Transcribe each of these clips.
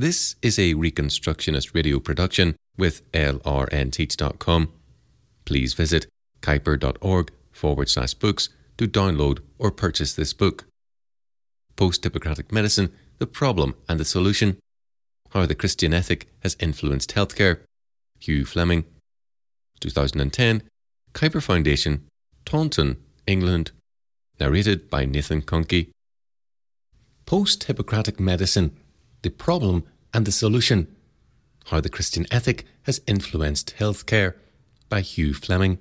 This is a Reconstructionist radio production with lrnteach.com. Please visit kuyper.org forward slash books to download or purchase this book. Post Hippocratic Medicine The Problem and the Solution How the Christian Ethic Has Influenced Healthcare. Hugh Fleming. 2010. Kuyper Foundation, Taunton, England. Narrated by Nathan Conkey. Post Hippocratic Medicine The Problem and the Solution How the Christian Ethic Has Influenced Healthcare by Hugh Fleming.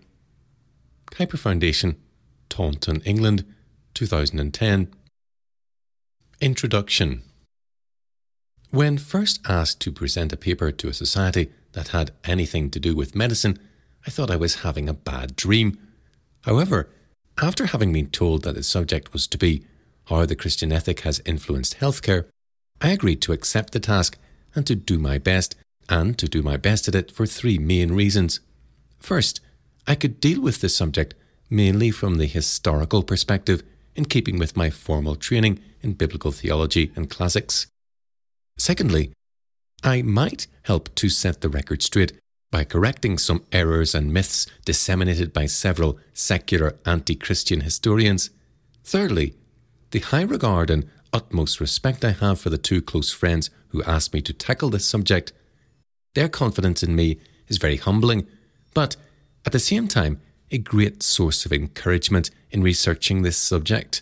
Kuyper Foundation, Taunton, England, 2010. Introduction When first asked to present a paper to a society that had anything to do with medicine, I thought I was having a bad dream. However, after having been told that the subject was to be how the Christian ethic has influenced healthcare, I agreed to accept the task and to do my best, and to do my best at it for three main reasons. First, I could deal with the subject mainly from the historical perspective, in keeping with my formal training in biblical theology and classics. Secondly, I might help to set the record straight by correcting some errors and myths disseminated by several secular anti Christian historians. Thirdly, the high regard and utmost respect I have for the two close friends who asked me to tackle this subject. Their confidence in me is very humbling, but at the same time, a great source of encouragement in researching this subject.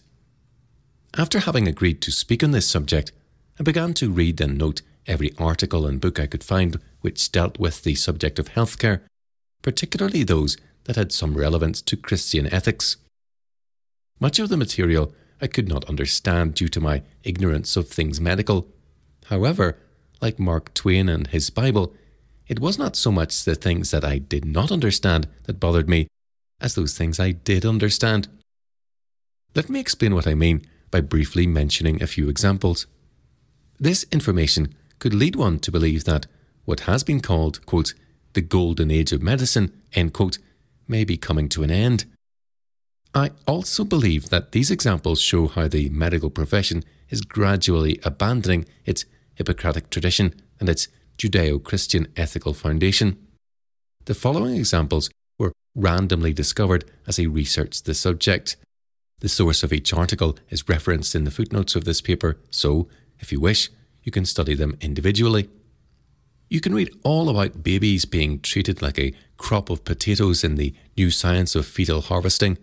After having agreed to speak on this subject, I began to read and note every article and book I could find which dealt with the subject of healthcare, particularly those that had some relevance to Christian ethics. Much of the material I could not understand due to my ignorance of things medical. However, like Mark Twain and his Bible, it was not so much the things that I did not understand that bothered me as those things I did understand. Let me explain what I mean by briefly mentioning a few examples. This information could lead one to believe that what has been called, quote, the golden age of medicine, end quote, may be coming to an end. I also believe that these examples show how the medical profession is gradually abandoning its Hippocratic tradition and its Judeo Christian ethical foundation. The following examples were randomly discovered as he researched the subject. The source of each article is referenced in the footnotes of this paper, so, if you wish, you can study them individually. You can read all about babies being treated like a crop of potatoes in the new science of fetal harvesting.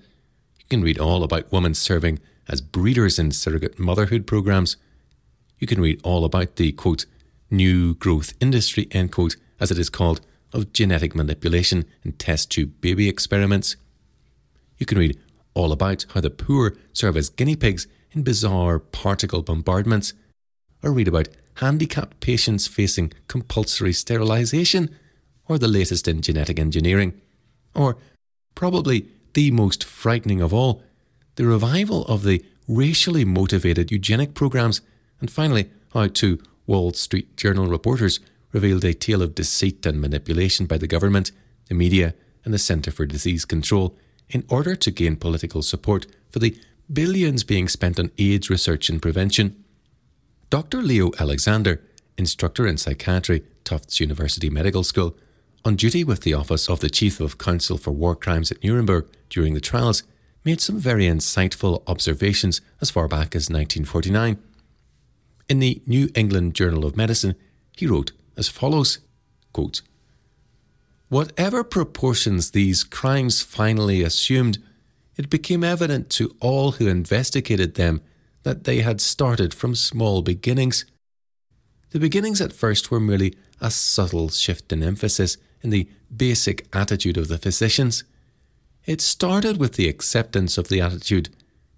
You can read all about women serving as breeders in surrogate motherhood programs. You can read all about the quote, new growth industry, end quote, as it is called, of genetic manipulation and test tube baby experiments. You can read all about how the poor serve as guinea pigs in bizarre particle bombardments, or read about handicapped patients facing compulsory sterilisation, or the latest in genetic engineering, or probably the most frightening of all, the revival of the racially motivated eugenic programs, and finally, how two Wall Street Journal reporters revealed a tale of deceit and manipulation by the government, the media, and the Centre for Disease Control in order to gain political support for the billions being spent on AIDS research and prevention. Dr. Leo Alexander, instructor in psychiatry, Tufts University Medical School, on duty with the office of the Chief of Counsel for War Crimes at Nuremberg during the trials, made some very insightful observations as far back as 1949. In the New England Journal of Medicine, he wrote as follows quote, Whatever proportions these crimes finally assumed, it became evident to all who investigated them that they had started from small beginnings. The beginnings at first were merely a subtle shift in emphasis in the basic attitude of the physicians. It started with the acceptance of the attitude,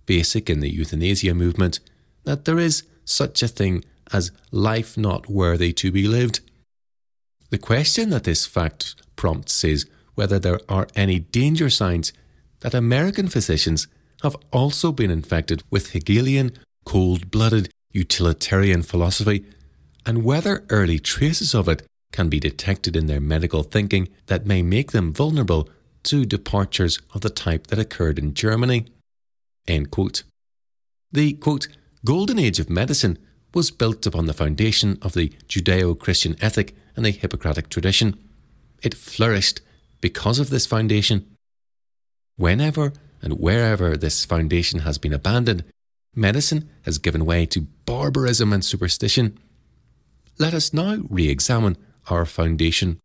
basic in the euthanasia movement, that there is such a thing as life not worthy to be lived. The question that this fact prompts is whether there are any danger signs that American physicians have also been infected with Hegelian, cold blooded, utilitarian philosophy, and whether early traces of it can be detected in their medical thinking that may make them vulnerable to departures of the type that occurred in Germany. The quote, golden age of medicine was built upon the foundation of the Judeo Christian ethic and the Hippocratic tradition. It flourished because of this foundation. Whenever and wherever this foundation has been abandoned, medicine has given way to barbarism and superstition. Let us now re examine our foundation